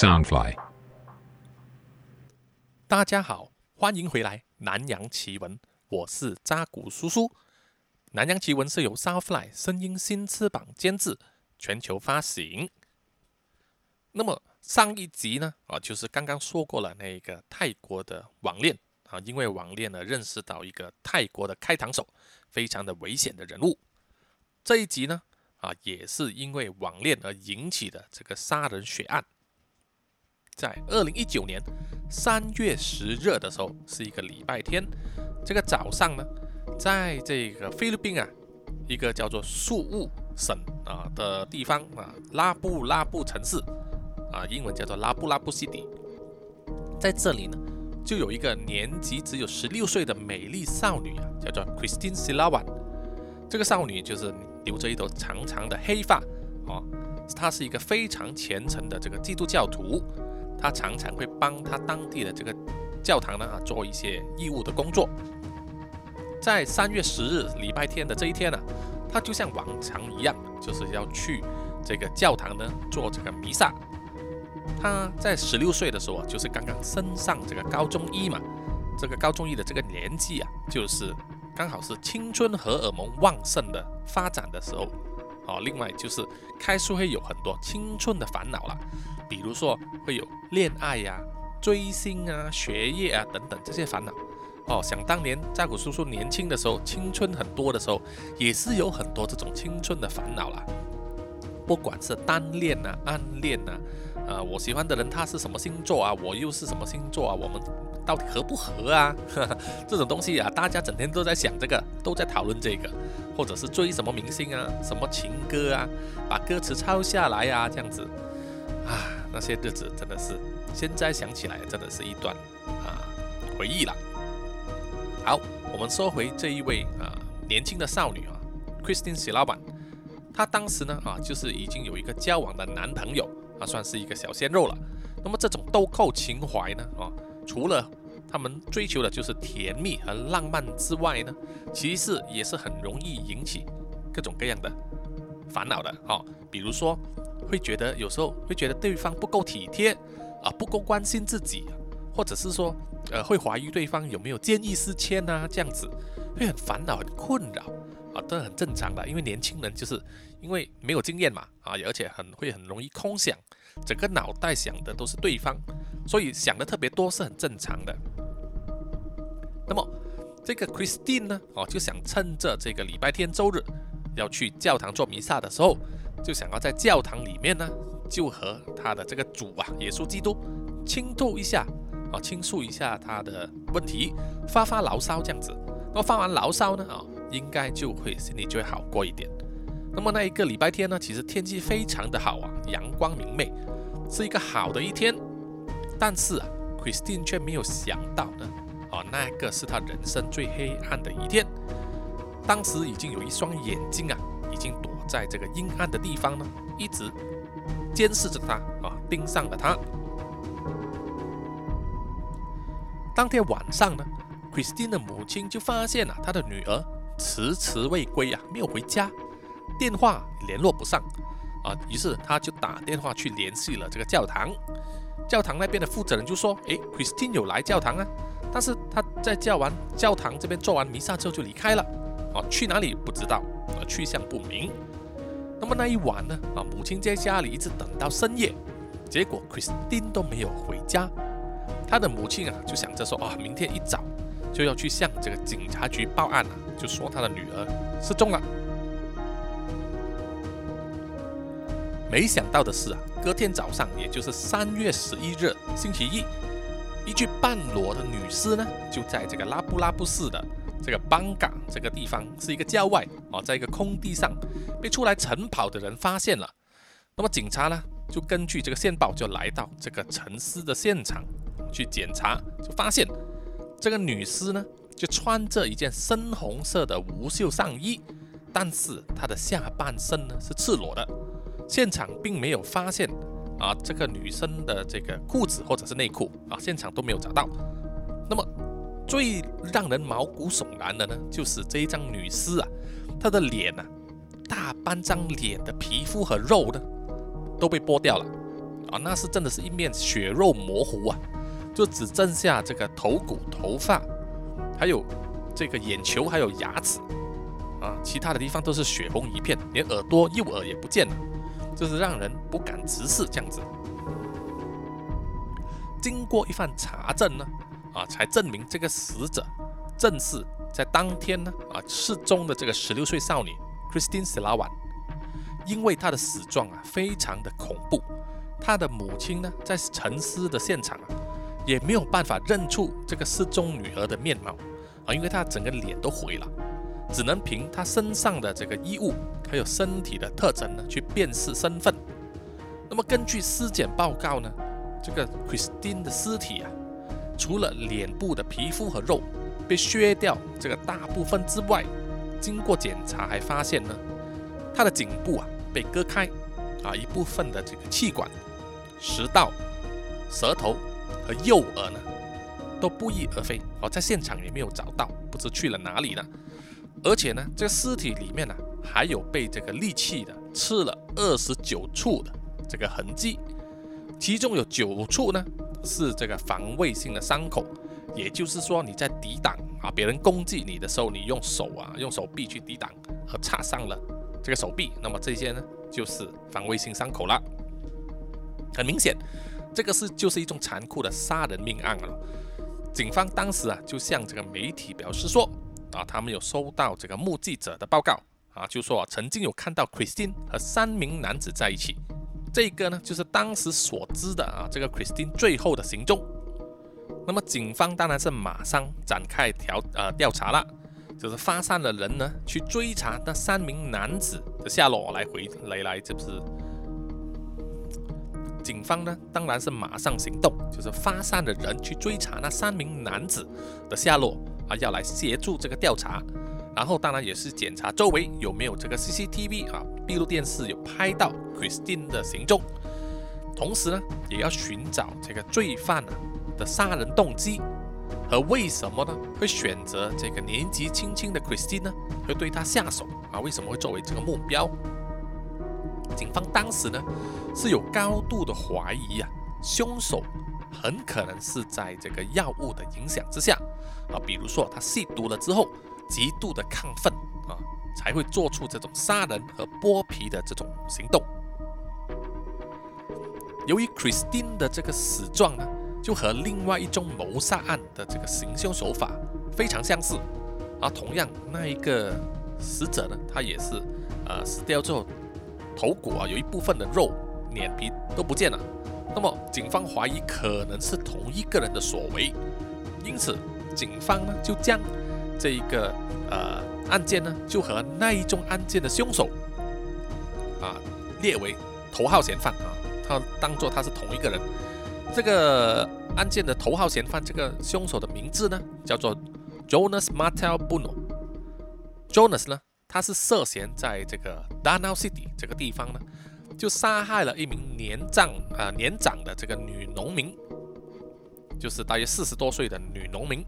Soundfly。大家好，欢迎回来《南洋奇闻》，我是扎古叔叔。《南洋奇闻》是由 Soundfly 声音新翅膀监制，全球发行。那么上一集呢，啊，就是刚刚说过了那个泰国的网恋啊，因为网恋呢，认识到一个泰国的开膛手，非常的危险的人物。这一集呢，啊，也是因为网恋而引起的这个杀人血案。在二零一九年三月十日的时候，是一个礼拜天。这个早上呢，在这个菲律宾啊，一个叫做宿务省啊的地方啊，拉布拉布城市啊，英文叫做拉布拉布 City。在这里呢，就有一个年纪只有十六岁的美丽少女啊，叫做 Christine Silawan。这个少女就是留着一头长长的黑发哦，她是一个非常虔诚的这个基督教徒。他常常会帮他当地的这个教堂呢啊做一些义务的工作。在三月十日礼拜天的这一天呢，他就像往常一样，就是要去这个教堂呢做这个弥撒。他在十六岁的时候啊，就是刚刚升上这个高中一嘛，这个高中一的这个年纪啊，就是刚好是青春荷尔蒙旺盛的发展的时候。哦，另外就是开始会有很多青春的烦恼了。比如说会有恋爱呀、追星啊、学业啊等等这些烦恼哦。想当年扎古叔叔年轻的时候，青春很多的时候，也是有很多这种青春的烦恼啦。不管是单恋啊、暗恋啊，啊，我喜欢的人他是什么星座啊，我又是什么星座啊，我们到底合不合啊？这种东西啊，大家整天都在想这个，都在讨论这个，或者是追什么明星啊、什么情歌啊，把歌词抄下来啊，这样子啊。那些日子真的是，现在想起来真的是一段啊回忆了。好，我们说回这一位啊年轻的少女啊，Christine s i l a b a n 她当时呢啊就是已经有一个交往的男朋友啊，算是一个小鲜肉了。那么这种豆蔻情怀呢啊，除了他们追求的就是甜蜜和浪漫之外呢，其实也是很容易引起各种各样的烦恼的哈，比如说。会觉得有时候会觉得对方不够体贴啊，不够关心自己，或者是说，呃，会怀疑对方有没有见异思迁啊，这样子会很烦恼、很困扰啊，都很正常的。因为年轻人就是因为没有经验嘛啊，而且很会很容易空想，整个脑袋想的都是对方，所以想的特别多是很正常的。那么这个 Christine 呢，哦，就想趁着这个礼拜天周日要去教堂做弥撒的时候。就想要在教堂里面呢，就和他的这个主啊，耶稣基督倾吐一下啊，倾诉一下他的问题，发发牢骚这样子。那么发完牢骚呢啊，应该就会心里就会好过一点。那么那一个礼拜天呢，其实天气非常的好啊，阳光明媚，是一个好的一天。但是啊，Christine 却没有想到呢，啊，那个是他人生最黑暗的一天。当时已经有一双眼睛啊，已经躲。在这个阴暗的地方呢，一直监视着他啊，盯上了他。当天晚上呢，Christine 的母亲就发现了她的女儿迟迟未归啊，没有回家，电话联络不上啊，于是他就打电话去联系了这个教堂。教堂那边的负责人就说：“诶 c h r i s t i n e 有来教堂啊，但是他在教完教堂这边做完弥撒之后就离开了，啊，去哪里不知道，啊，去向不明。”那么那一晚呢？啊，母亲在家里一直等到深夜，结果 Christine 都没有回家。他的母亲啊，就想着说啊，明天一早就要去向这个警察局报案了，就说他的女儿失踪了。没想到的是啊，隔天早上，也就是三月十一日星期一，一具半裸的女尸呢，就在这个拉布拉布市的。这个邦港这个地方是一个郊外啊，在一个空地上被出来晨跑的人发现了。那么警察呢，就根据这个线报，就来到这个沉尸的现场去检查，就发现这个女尸呢，就穿着一件深红色的无袖上衣，但是她的下半身呢是赤裸的。现场并没有发现啊这个女生的这个裤子或者是内裤啊，现场都没有找到。那么。最让人毛骨悚然的呢，就是这一张女尸啊，她的脸呐，大半张脸的皮肤和肉呢，都被剥掉了啊，那是真的是一面血肉模糊啊，就只剩下这个头骨、头发，还有这个眼球，还有牙齿啊，其他的地方都是血红一片，连耳朵、右耳也不见了，就是让人不敢直视这样子。经过一番查证呢，啊，才证明这个死者正是在当天呢啊失踪的这个十六岁少女 Christine s l a w a n 因为她的死状啊非常的恐怖，她的母亲呢在沉尸的现场啊也没有办法认出这个失踪女儿的面貌啊，因为她整个脸都毁了，只能凭他身上的这个衣物还有身体的特征呢去辨识身份。那么根据尸检报告呢？这个 Christine 的尸体啊，除了脸部的皮肤和肉被削掉这个大部分之外，经过检查还发现呢，他的颈部啊被割开，啊一部分的这个气管、食道、舌头和右耳呢都不翼而飞，哦，在现场也没有找到，不知去了哪里呢？而且呢，这个尸体里面呢还有被这个利器的刺了二十九处的这个痕迹。其中有九处呢是这个防卫性的伤口，也就是说你在抵挡啊别人攻击你的时候，你用手啊用手臂去抵挡，和擦伤了这个手臂，那么这些呢就是防卫性伤口了。很明显，这个是就是一种残酷的杀人命案了。警方当时啊就向这个媒体表示说啊，他们有收到这个目击者的报告啊，就说曾经有看到 Christine 和三名男子在一起。这个呢，就是当时所知的啊，这个 Christine 最后的行踪。那么警方当然是马上展开调呃调查了，就是发散的人呢去追查那三名男子的下落，来回来来，这不是？警方呢当然是马上行动，就是发散的人去追查那三名男子的下落啊，要来协助这个调查。然后当然也是检查周围有没有这个 CCTV 啊，闭路电视有拍到 Christine 的行踪，同时呢，也要寻找这个罪犯啊的杀人动机和为什么呢会选择这个年纪轻轻的 Christine 呢，会对他下手啊？为什么会作为这个目标？警方当时呢是有高度的怀疑啊，凶手很可能是在这个药物的影响之下啊，比如说他吸毒了之后。极度的亢奋啊，才会做出这种杀人和剥皮的这种行动。由于 Christine 的这个死状呢，就和另外一宗谋杀案的这个行凶手法非常相似，啊，同样那一个死者呢，他也是呃死掉之后，头骨啊有一部分的肉、脸皮都不见了。那么警方怀疑可能是同一个人的所为，因此警方呢就将。这一个呃案件呢，就和那一宗案件的凶手啊列为头号嫌犯啊，他当做他是同一个人。这个案件的头号嫌犯，这个凶手的名字呢叫做 Jonas Martel Buno。Jonas 呢，他是涉嫌在这个 Danau City 这个地方呢，就杀害了一名年长啊年长的这个女农民，就是大约四十多岁的女农民。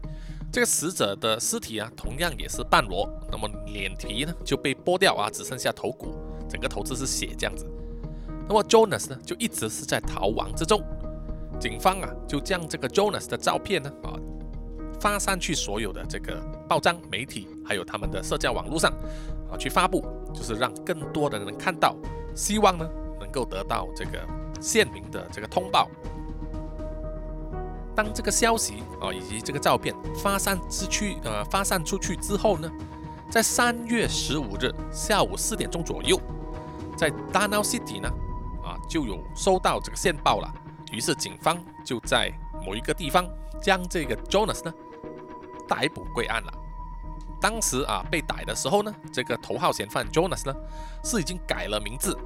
这个死者的尸体啊，同样也是半裸，那么脸皮呢就被剥掉啊，只剩下头骨，整个头子是血这样子。那么 Jonas 呢就一直是在逃亡之中，警方啊就将这个 Jonas 的照片呢啊发上去所有的这个报章、媒体，还有他们的社交网络上啊去发布，就是让更多的人看到，希望呢够得到这个县民的这个通报。当这个消息啊以及这个照片发散出去，呃，发散出去之后呢，在三月十五日下午四点钟左右，在 Danau City 呢，啊，就有收到这个线报了。于是警方就在某一个地方将这个 Jonas 呢逮捕归案了。当时啊被逮的时候呢，这个头号嫌犯 Jonas 呢是已经改了名字，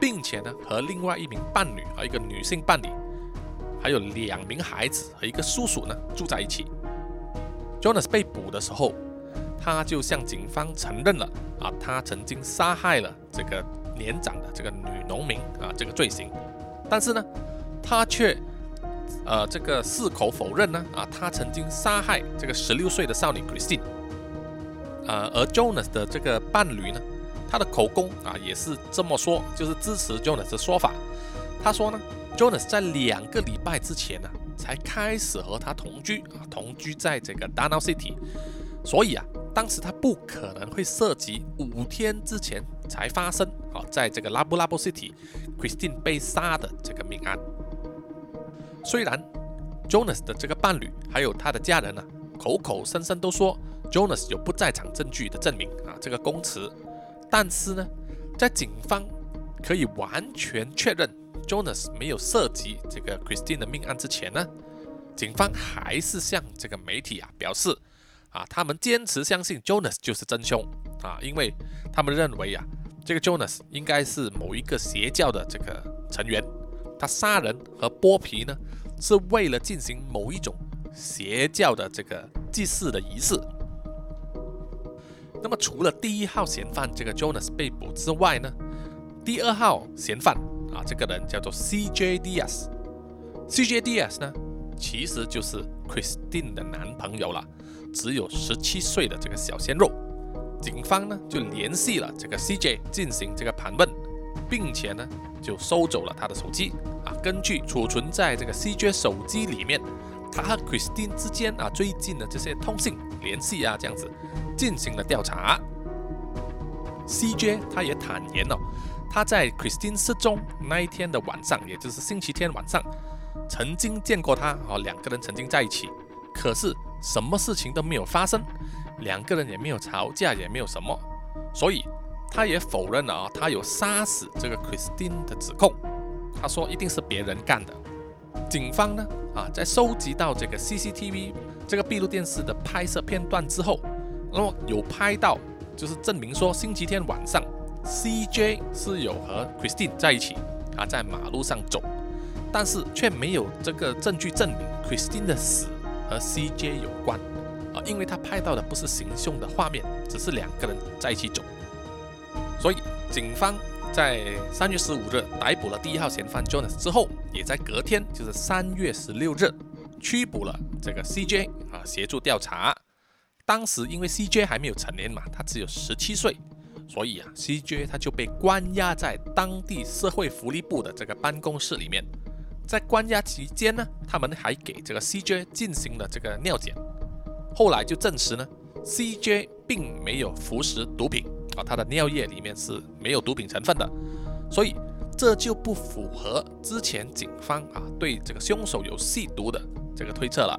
并且呢和另外一名伴侣啊一个女性伴侣。还有两名孩子和一个叔叔呢住在一起。Jonas 被捕的时候，他就向警方承认了啊，他曾经杀害了这个年长的这个女农民啊这个罪行。但是呢，他却呃这个矢口否认呢啊，他曾经杀害这个十六岁的少女 Christine。呃，而 Jonas 的这个伴侣呢，他的口供啊也是这么说，就是支持 Jonas 的说法。他说呢，Jonas 在两个礼拜之前呢，才开始和他同居啊，同居在这个 Dana City，所以啊，当时他不可能会涉及五天之前才发生啊，在这个拉布拉布 City，Christine 被杀的这个命案。虽然 Jonas 的这个伴侣还有他的家人呢，口口声声都说 Jonas 有不在场证据的证明啊，这个供词，但是呢，在警方可以完全确认 Jonas 没有涉及这个 Christine 的命案之前呢，警方还是向这个媒体啊表示啊，他们坚持相信 Jonas 就是真凶啊，因为他们认为啊，这个 Jonas 应该是某一个邪教的这个成员。他杀人和剥皮呢，是为了进行某一种邪教的这个祭祀的仪式。那么，除了第一号嫌犯这个 Jonas 被捕之外呢，第二号嫌犯啊，这个人叫做 CJ Diaz。CJ Diaz 呢，其实就是 Christine 的男朋友了，只有十七岁的这个小鲜肉。警方呢，就联系了这个 CJ 进行这个盘问。并且呢，就收走了他的手机啊。根据储存在这个 CJ 手机里面，他和 Christine 之间啊最近的这些通信联系啊，这样子进行了调查。CJ 他也坦言哦，他在 Christine 失踪那一天的晚上，也就是星期天晚上，曾经见过他啊，两个人曾经在一起，可是什么事情都没有发生，两个人也没有吵架，也没有什么，所以。他也否认了啊，他有杀死这个 Christine 的指控。他说一定是别人干的。警方呢啊，在收集到这个 CCTV 这个闭路电视的拍摄片段之后，那么有拍到就是证明说星期天晚上 CJ 是有和 Christine 在一起啊，在马路上走，但是却没有这个证据证明 Christine 的死和 CJ 有关啊，因为他拍到的不是行凶的画面，只是两个人在一起走。所以，警方在三月十五日逮捕了第一号嫌犯 Jonas 之后，也在隔天，就是三月十六日，拘捕了这个 CJ 啊，协助调查。当时因为 CJ 还没有成年嘛，他只有十七岁，所以啊，CJ 他就被关押在当地社会福利部的这个办公室里面。在关押期间呢，他们还给这个 CJ 进行了这个尿检，后来就证实呢，CJ 并没有服食毒品。啊，他的尿液里面是没有毒品成分的，所以这就不符合之前警方啊对这个凶手有吸毒的这个推测了。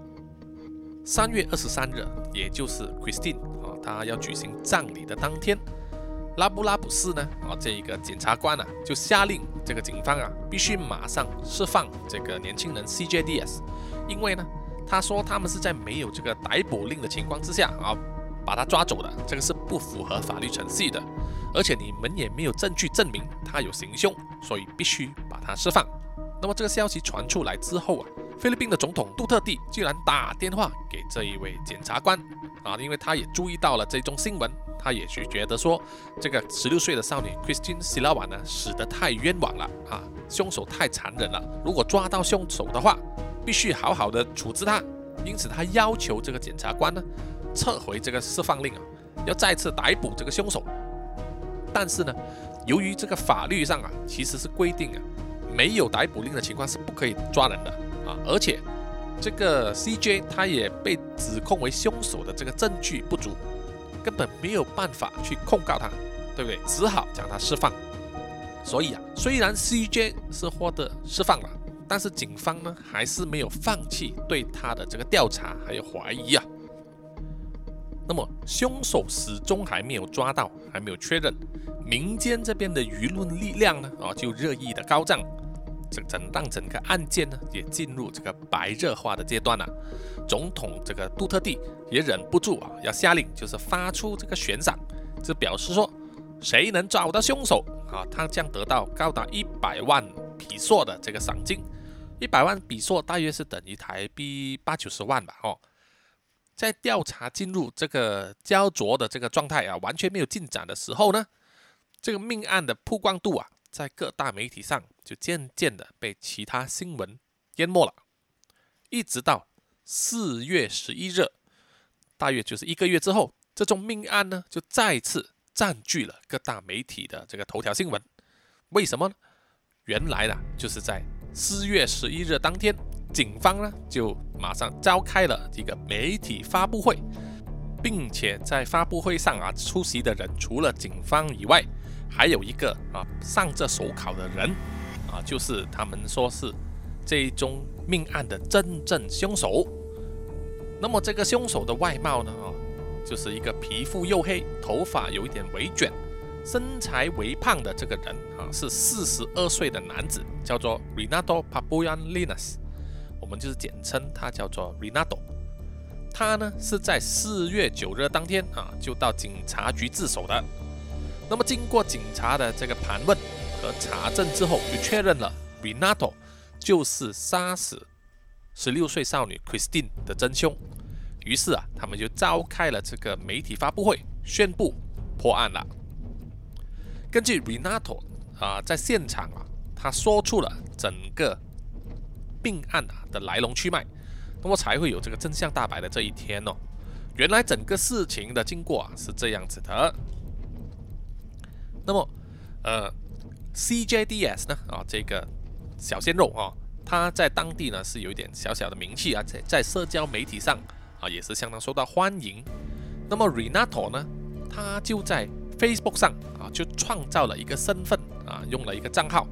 三月二十三日，也就是 Christine 啊，他要举行葬礼的当天，拉布拉普斯呢啊这一个检察官啊就下令这个警方啊必须马上释放这个年轻人 CJDS，因为呢他说他们是在没有这个逮捕令的情况之下啊。把他抓走的，这个是不符合法律程序的，而且你们也没有证据证明他有行凶，所以必须把他释放。那么这个消息传出来之后啊，菲律宾的总统杜特地居然打电话给这一位检察官啊，因为他也注意到了这宗新闻，他也是觉得说这个十六岁的少女 Christine Silawan 呢死得太冤枉了啊，凶手太残忍了，如果抓到凶手的话，必须好好的处置他，因此他要求这个检察官呢。撤回这个释放令啊，要再次逮捕这个凶手。但是呢，由于这个法律上啊，其实是规定啊，没有逮捕令的情况是不可以抓人的啊。而且这个 CJ 他也被指控为凶手的这个证据不足，根本没有办法去控告他，对不对？只好将他释放。所以啊，虽然 CJ 是获得释放了，但是警方呢还是没有放弃对他的这个调查还有怀疑啊。那么凶手始终还没有抓到，还没有确认，民间这边的舆论力量呢，啊，就热议的高涨，这整让整个案件呢也进入这个白热化的阶段了。总统这个杜特地也忍不住啊，要下令，就是发出这个悬赏，就表示说，谁能找到凶手啊，他将得到高达一百万比索的这个赏金，一百万比索大约是等于台币八九十万吧，哦。在调查进入这个焦灼的这个状态啊，完全没有进展的时候呢，这个命案的曝光度啊，在各大媒体上就渐渐的被其他新闻淹没了。一直到四月十一日，大约就是一个月之后，这宗命案呢，就再次占据了各大媒体的这个头条新闻。为什么呢？原来呢就是在四月十一日当天，警方呢就马上召开了一个媒体发布会，并且在发布会上啊出席的人除了警方以外，还有一个啊上着手铐的人啊，就是他们说是这一宗命案的真正凶手。那么这个凶手的外貌呢？啊，就是一个皮肤黝黑、头发有一点微卷、身材微胖的这个人啊，是四十二岁的男子，叫做 Renato Papuan Linas，我们就是简称他叫做 Renato。他呢是在四月九日当天啊，就到警察局自首的。那么经过警察的这个盘问和查证之后，就确认了 Renato 就是杀死。十六岁少女 Christine 的真凶，于是啊，他们就召开了这个媒体发布会，宣布破案了。根据 Renato 啊，在现场啊，他说出了整个病案啊的来龙去脉，那么才会有这个真相大白的这一天哦。原来整个事情的经过啊是这样子的。那么，呃，CJDS 呢啊，这个小鲜肉啊。他在当地呢是有一点小小的名气啊，在在社交媒体上啊也是相当受到欢迎。那么 Renato 呢，他就在 Facebook 上啊就创造了一个身份啊，用了一个账号，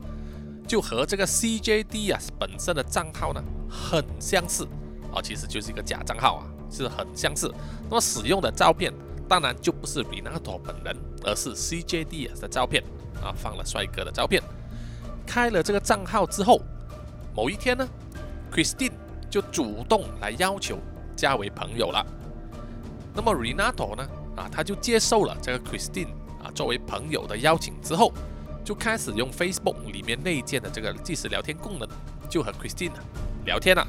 就和这个 CJD 啊本身的账号呢很相似啊，其实就是一个假账号啊，是很相似。那么使用的照片当然就不是 Renato 本人，而是 CJD 的照片啊，放了帅哥的照片。开了这个账号之后。某一天呢，Christine 就主动来要求加为朋友了。那么 Renato 呢，啊，他就接受了这个 Christine 啊作为朋友的邀请之后，就开始用 Facebook 里面内建的这个即时聊天功能，就和 Christine 聊天了。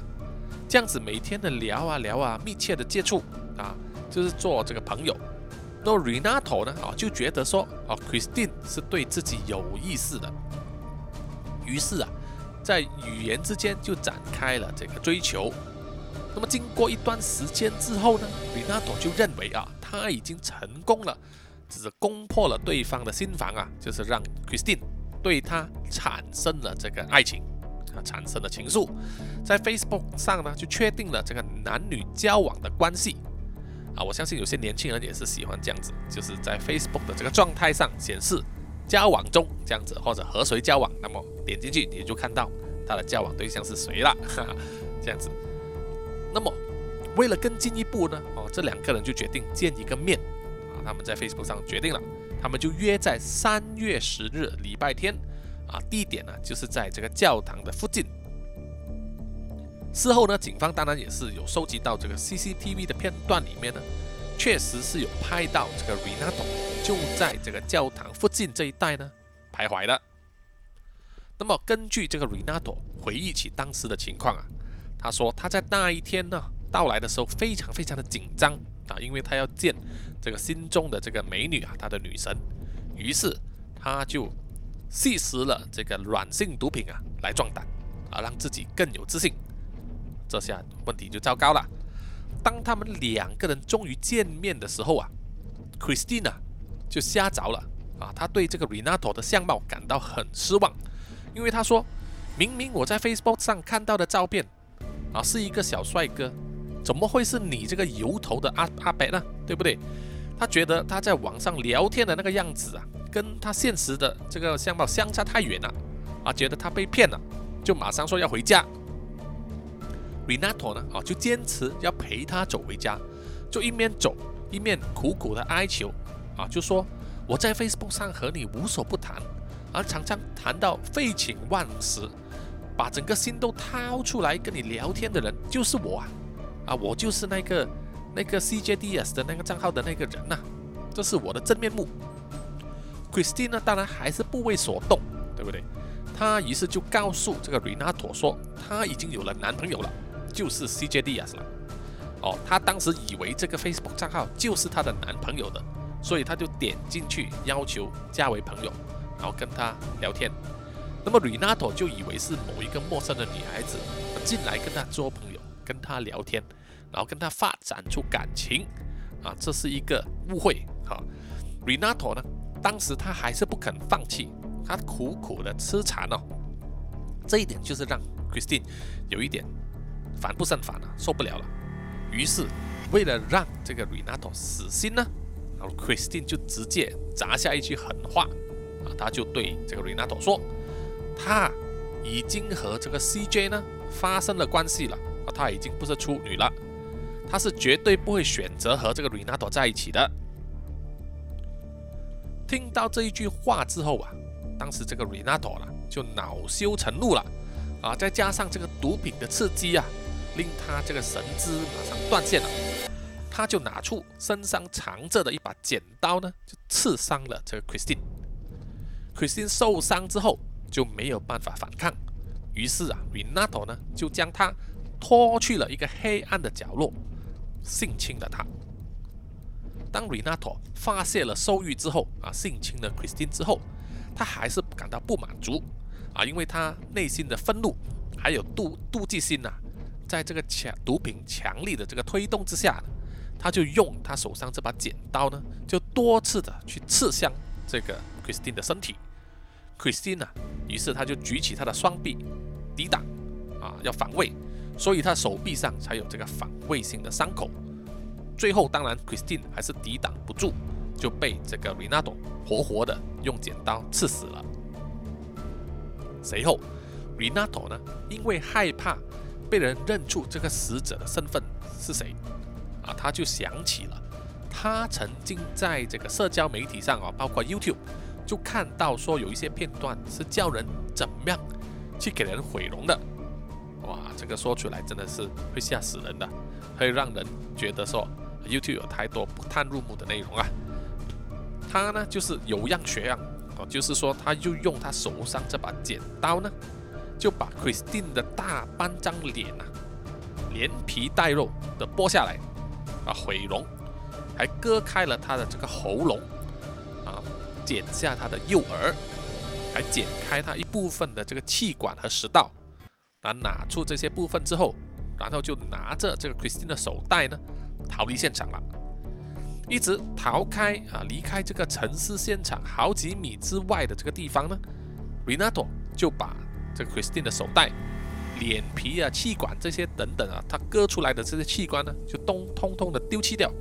这样子每天的聊啊聊啊，密切的接触啊，就是做这个朋友。那 Renato 呢，啊，就觉得说，啊，Christine 是对自己有意思的，于是啊。在语言之间就展开了这个追求。那么经过一段时间之后呢，Renato 就认为啊，他已经成功了，只是攻破了对方的心房啊，就是让 Christine 对他产生了这个爱情啊，产生了情愫。在 Facebook 上呢，就确定了这个男女交往的关系啊。我相信有些年轻人也是喜欢这样子，就是在 Facebook 的这个状态上显示。交往中这样子，或者和谁交往，那么点进去你就看到他的交往对象是谁了，哈 哈这样子。那么为了更进一步呢，哦，这两个人就决定见一个面。他们在 Facebook 上决定了，他们就约在三月十日礼拜天啊，地点呢就是在这个教堂的附近。事后呢，警方当然也是有收集到这个 CCTV 的片段里面呢。确实是有拍到这个 Renato 就在这个教堂附近这一带呢徘徊的。那么根据这个 Renato 回忆起当时的情况啊，他说他在那一天呢到来的时候非常非常的紧张啊，因为他要见这个心中的这个美女啊，他的女神，于是他就吸食了这个软性毒品啊来壮胆啊，让自己更有自信。这下问题就糟糕了。当他们两个人终于见面的时候啊，Christina 就瞎着了啊！他对这个 Renato 的相貌感到很失望，因为他说明明我在 Facebook 上看到的照片啊是一个小帅哥，怎么会是你这个油头的阿阿伯呢？对不对？他觉得他在网上聊天的那个样子啊，跟他现实的这个相貌相差太远了啊，觉得他被骗了，就马上说要回家。Renato 呢？啊，就坚持要陪他走回家，就一面走一面苦苦的哀求，啊，就说我在 Facebook 上和你无所不谈，而常常谈到废寝忘食，把整个心都掏出来跟你聊天的人就是我啊，啊，我就是那个那个 CJDS 的那个账号的那个人呐，这是我的真面目。Christine 呢，当然还是不为所动，对不对？她于是就告诉这个 Renato 说，她已经有了男朋友了。就是 CJDS 了，哦，她当时以为这个 Facebook 账号就是她的男朋友的，所以她就点进去要求加为朋友，然后跟他聊天。那么 Renato 就以为是某一个陌生的女孩子进来跟他做朋友，跟他聊天，然后跟他发展出感情，啊，这是一个误会。哈，Renato 呢，当时他还是不肯放弃，他苦苦的痴缠哦，这一点就是让 Christine 有一点烦不胜烦了，受不了了。于是为了让这个 Renato 死心呢，然后 Christine 就直接砸下一句狠话啊，他就对这个 Renato 说，他已经和这个 CJ 呢发生了关系了啊，他已经不是处女了，他是绝对不会选择和这个 Renato 在一起的。听到这一句话之后啊，当时这个 Renato 了就恼羞成怒了啊，再加上这个毒品的刺激啊，令他这个神智马上断线了，他就拿出身上藏着的一把剪刀呢，就刺伤了这个 Christine。Christine 受伤之后就没有办法反抗，于是啊，Renato 呢就将他拖去了一个黑暗的角落，性侵了他。当 Renato 发泄了兽欲之后啊，性侵了 Christine 之后，他还是感到不满足啊，因为他内心的愤怒还有妒妒忌心呐，在这个强毒品强力的这个推动之下，他就用他手上这把剪刀呢，就多次的去刺向这个 Christine 的身体。Christine 啊，于是他就举起他的双臂抵挡啊，要防卫，所以他手臂上才有这个反卫性的伤口。最后，当然，Christine 还是抵挡不住，就被这个 Renato 活活的用剪刀刺死了。随后，Renato 呢，因为害怕被人认出这个死者的身份是谁，啊，他就想起了他曾经在这个社交媒体上啊，包括 YouTube，就看到说有一些片段是教人怎么样去给人毁容的。哇，这个说出来真的是会吓死人的，会让人觉得说。YouTube 有太多不堪入目的内容啊！他呢就是有样学样哦，就是说他就用他手上这把剪刀呢，就把 Christine 的大半张脸啊，连皮带肉的剥下来啊，毁容，还割开了他的这个喉咙啊，剪下他的右耳，还剪开他一部分的这个气管和食道，啊，拿出这些部分之后，然后就拿着这个 Christine 的手袋呢。逃离现场了，一直逃开啊，离开这个沉尸现场好几米之外的这个地方呢，Renato 就把这个 Christine 的手袋、脸皮啊、气管这些等等啊，他割出来的这些器官呢，就都通通的丢弃掉。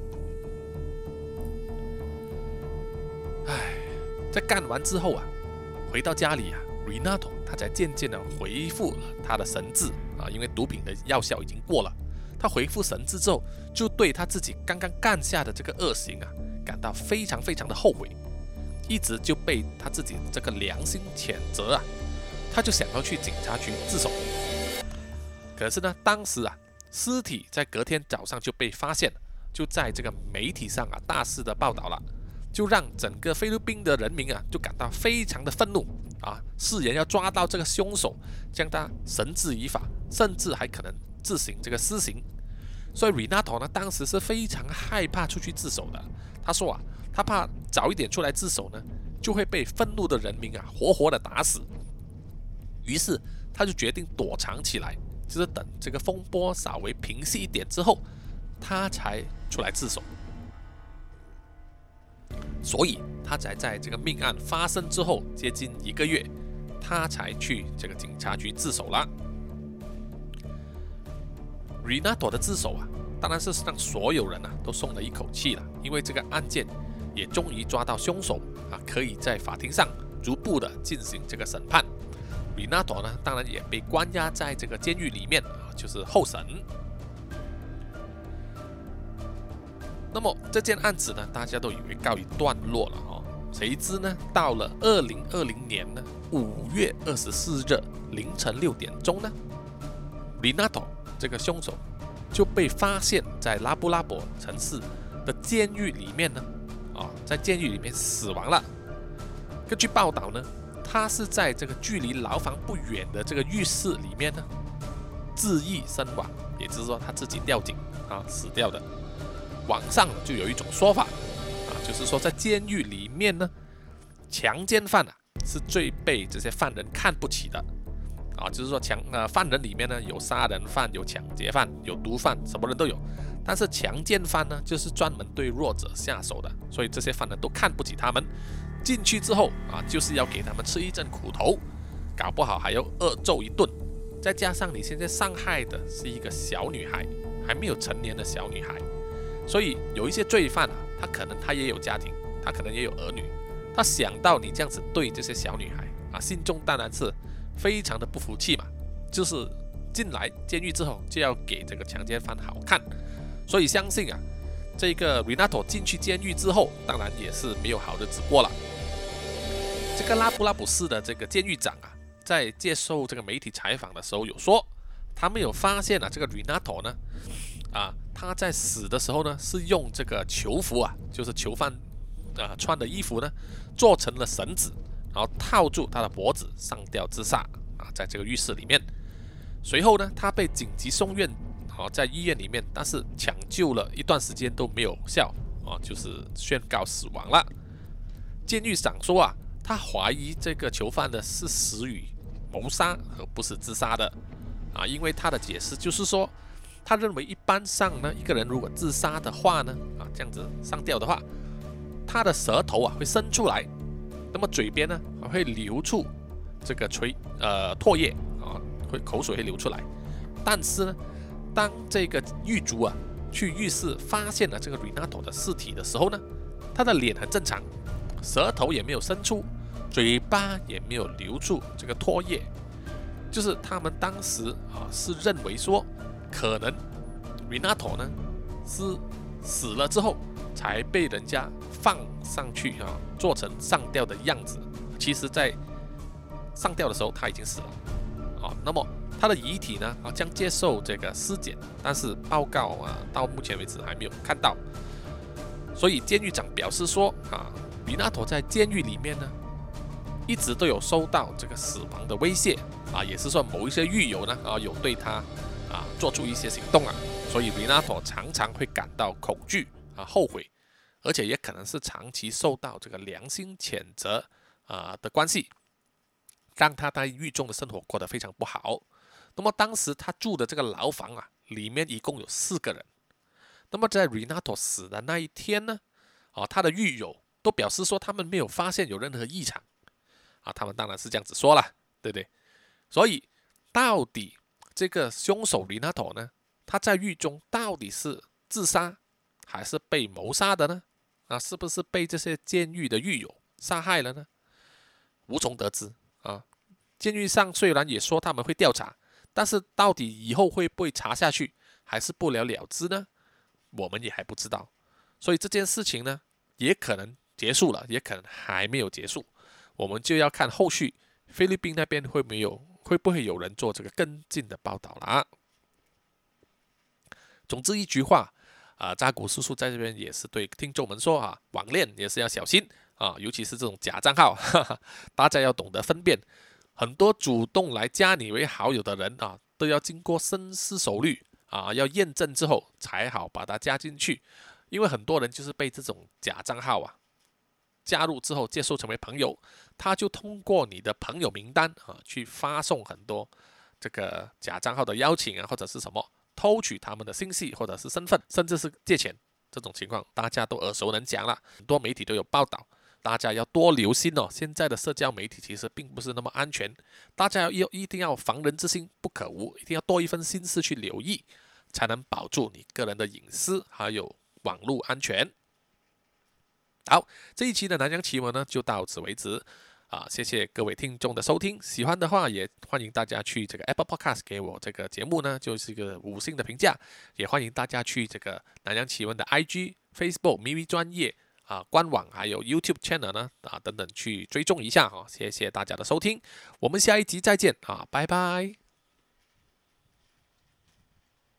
唉，在干完之后啊，回到家里啊，Renato 他才渐渐的恢复了他的神智啊，因为毒品的药效已经过了。他恢复神智之后，就对他自己刚刚干下的这个恶行啊，感到非常非常的后悔，一直就被他自己这个良心谴责啊，他就想要去警察局自首。可是呢，当时啊，尸体在隔天早上就被发现了，就在这个媒体上啊大肆的报道了，就让整个菲律宾的人民啊就感到非常的愤怒啊，誓言要抓到这个凶手，将他绳之以法，甚至还可能自行这个私刑。所以 Renato 呢，当时是非常害怕出去自首的。他说啊，他怕早一点出来自首呢，就会被愤怒的人民啊活活的打死。于是他就决定躲藏起来，就是等这个风波稍微平息一点之后，他才出来自首。所以他才在这个命案发生之后接近一个月，他才去这个警察局自首了。Renato 的自首啊，当然是让所有人啊都松了一口气了，因为这个案件也终于抓到凶手啊，可以在法庭上逐步的进行这个审判。Renato 呢，当然也被关押在这个监狱里面啊，就是候审。那么这件案子呢，大家都以为告一段落了哦，谁知呢，到了二零二零年呢五月二十四日凌晨六点钟呢，Renato。这个凶手就被发现，在拉布拉伯城市的监狱里面呢，啊，在监狱里面死亡了。根据报道呢，他是在这个距离牢房不远的这个浴室里面呢，自缢身亡，也就是说他自己吊井啊死掉的。网上就有一种说法，就是说在监狱里面呢，强奸犯啊是最被这些犯人看不起的。啊，就是说强呃犯人里面呢有杀人犯、有抢劫犯、有毒贩，什么人都有。但是强奸犯呢，就是专门对弱者下手的，所以这些犯人都看不起他们。进去之后啊，就是要给他们吃一阵苦头，搞不好还要恶揍一顿。再加上你现在伤害的是一个小女孩，还没有成年的小女孩，所以有一些罪犯啊，他可能他也有家庭，他可能也有儿女，他想到你这样子对这些小女孩啊，心中当然是非常的不服气嘛，就是进来监狱之后就要给这个强奸犯好看，所以相信啊，这个 Renato 进去监狱之后，当然也是没有好日子过了。这个拉布拉普市的这个监狱长啊。在接受这个媒体采访的时候，有说他们有发现啊，这个 Renato 呢，啊，他在死的时候呢，是用这个囚服啊，就是囚犯啊穿的衣服呢，做成了绳子，然后套住他的脖子上吊自杀啊，在这个浴室里面。随后呢，他被紧急送院，好在医院里面，但是抢救了一段时间都没有效啊，就是宣告死亡了。监狱长说啊，他怀疑这个囚犯的是死于。谋杀而不是自杀的啊，因为他的解释就是说，他认为一般上呢，一个人如果自杀的话呢，啊这样子上吊的话，他的舌头啊会伸出来，那么嘴边呢会流出这个垂呃唾液啊，会口水会流出来。但是呢，当这个狱卒啊去浴室发现了这个 Renato 的尸体的时候呢，他的脸很正常，舌头也没有伸出。嘴巴也没有流出这个唾液，就是他们当时啊是认为说，可能 Renato 呢是死了之后才被人家放上去啊，做成上吊的样子。其实，在上吊的时候他已经死了啊。那么他的遗体呢啊将接受这个尸检，但是报告啊到目前为止还没有看到。所以监狱长表示说啊，Renato 在监狱里面呢。一直都有收到这个死亡的威胁啊，也是说某一些狱友呢啊有对他啊做出一些行动啊，所以 Renato 常常会感到恐惧啊后悔，而且也可能是长期受到这个良心谴责啊的关系，让他在狱中的生活过得非常不好。那么当时他住的这个牢房啊，里面一共有四个人。那么在 Renato 死的那一天呢，啊他的狱友都表示说他们没有发现有任何异常。啊，他们当然是这样子说了，对不对？所以，到底这个凶手 Renato 呢？他在狱中到底是自杀还是被谋杀的呢？啊，是不是被这些监狱的狱友杀害了呢？无从得知啊。监狱上虽然也说他们会调查，但是到底以后会不会查下去，还是不了了之呢？我们也还不知道。所以这件事情呢，也可能结束了，也可能还没有结束。我们就要看后续菲律宾那边会没有会不会有人做这个跟进的报道了啊。总之一句话啊，扎古叔叔在这边也是对听众们说啊，网恋也是要小心啊，尤其是这种假账号，哈哈，大家要懂得分辨。很多主动来加你为好友的人啊，都要经过深思熟虑啊，要验证之后才好把他加进去，因为很多人就是被这种假账号啊。加入之后接受成为朋友，他就通过你的朋友名单啊，去发送很多这个假账号的邀请啊，或者是什么偷取他们的信息，或者是身份，甚至是借钱这种情况，大家都耳熟能详了，很多媒体都有报道，大家要多留心哦。现在的社交媒体其实并不是那么安全，大家要一定要防人之心不可无，一定要多一份心思去留意，才能保住你个人的隐私还有网络安全。好，这一期的南洋奇闻呢就到此为止啊！谢谢各位听众的收听，喜欢的话也欢迎大家去这个 Apple Podcast 给我这个节目呢就是一个五星的评价，也欢迎大家去这个南洋奇闻的 IG、Facebook、咪咪专业啊官网还有 YouTube Channel 呢啊等等去追踪一下哈！谢谢大家的收听，我们下一集再见啊，拜拜。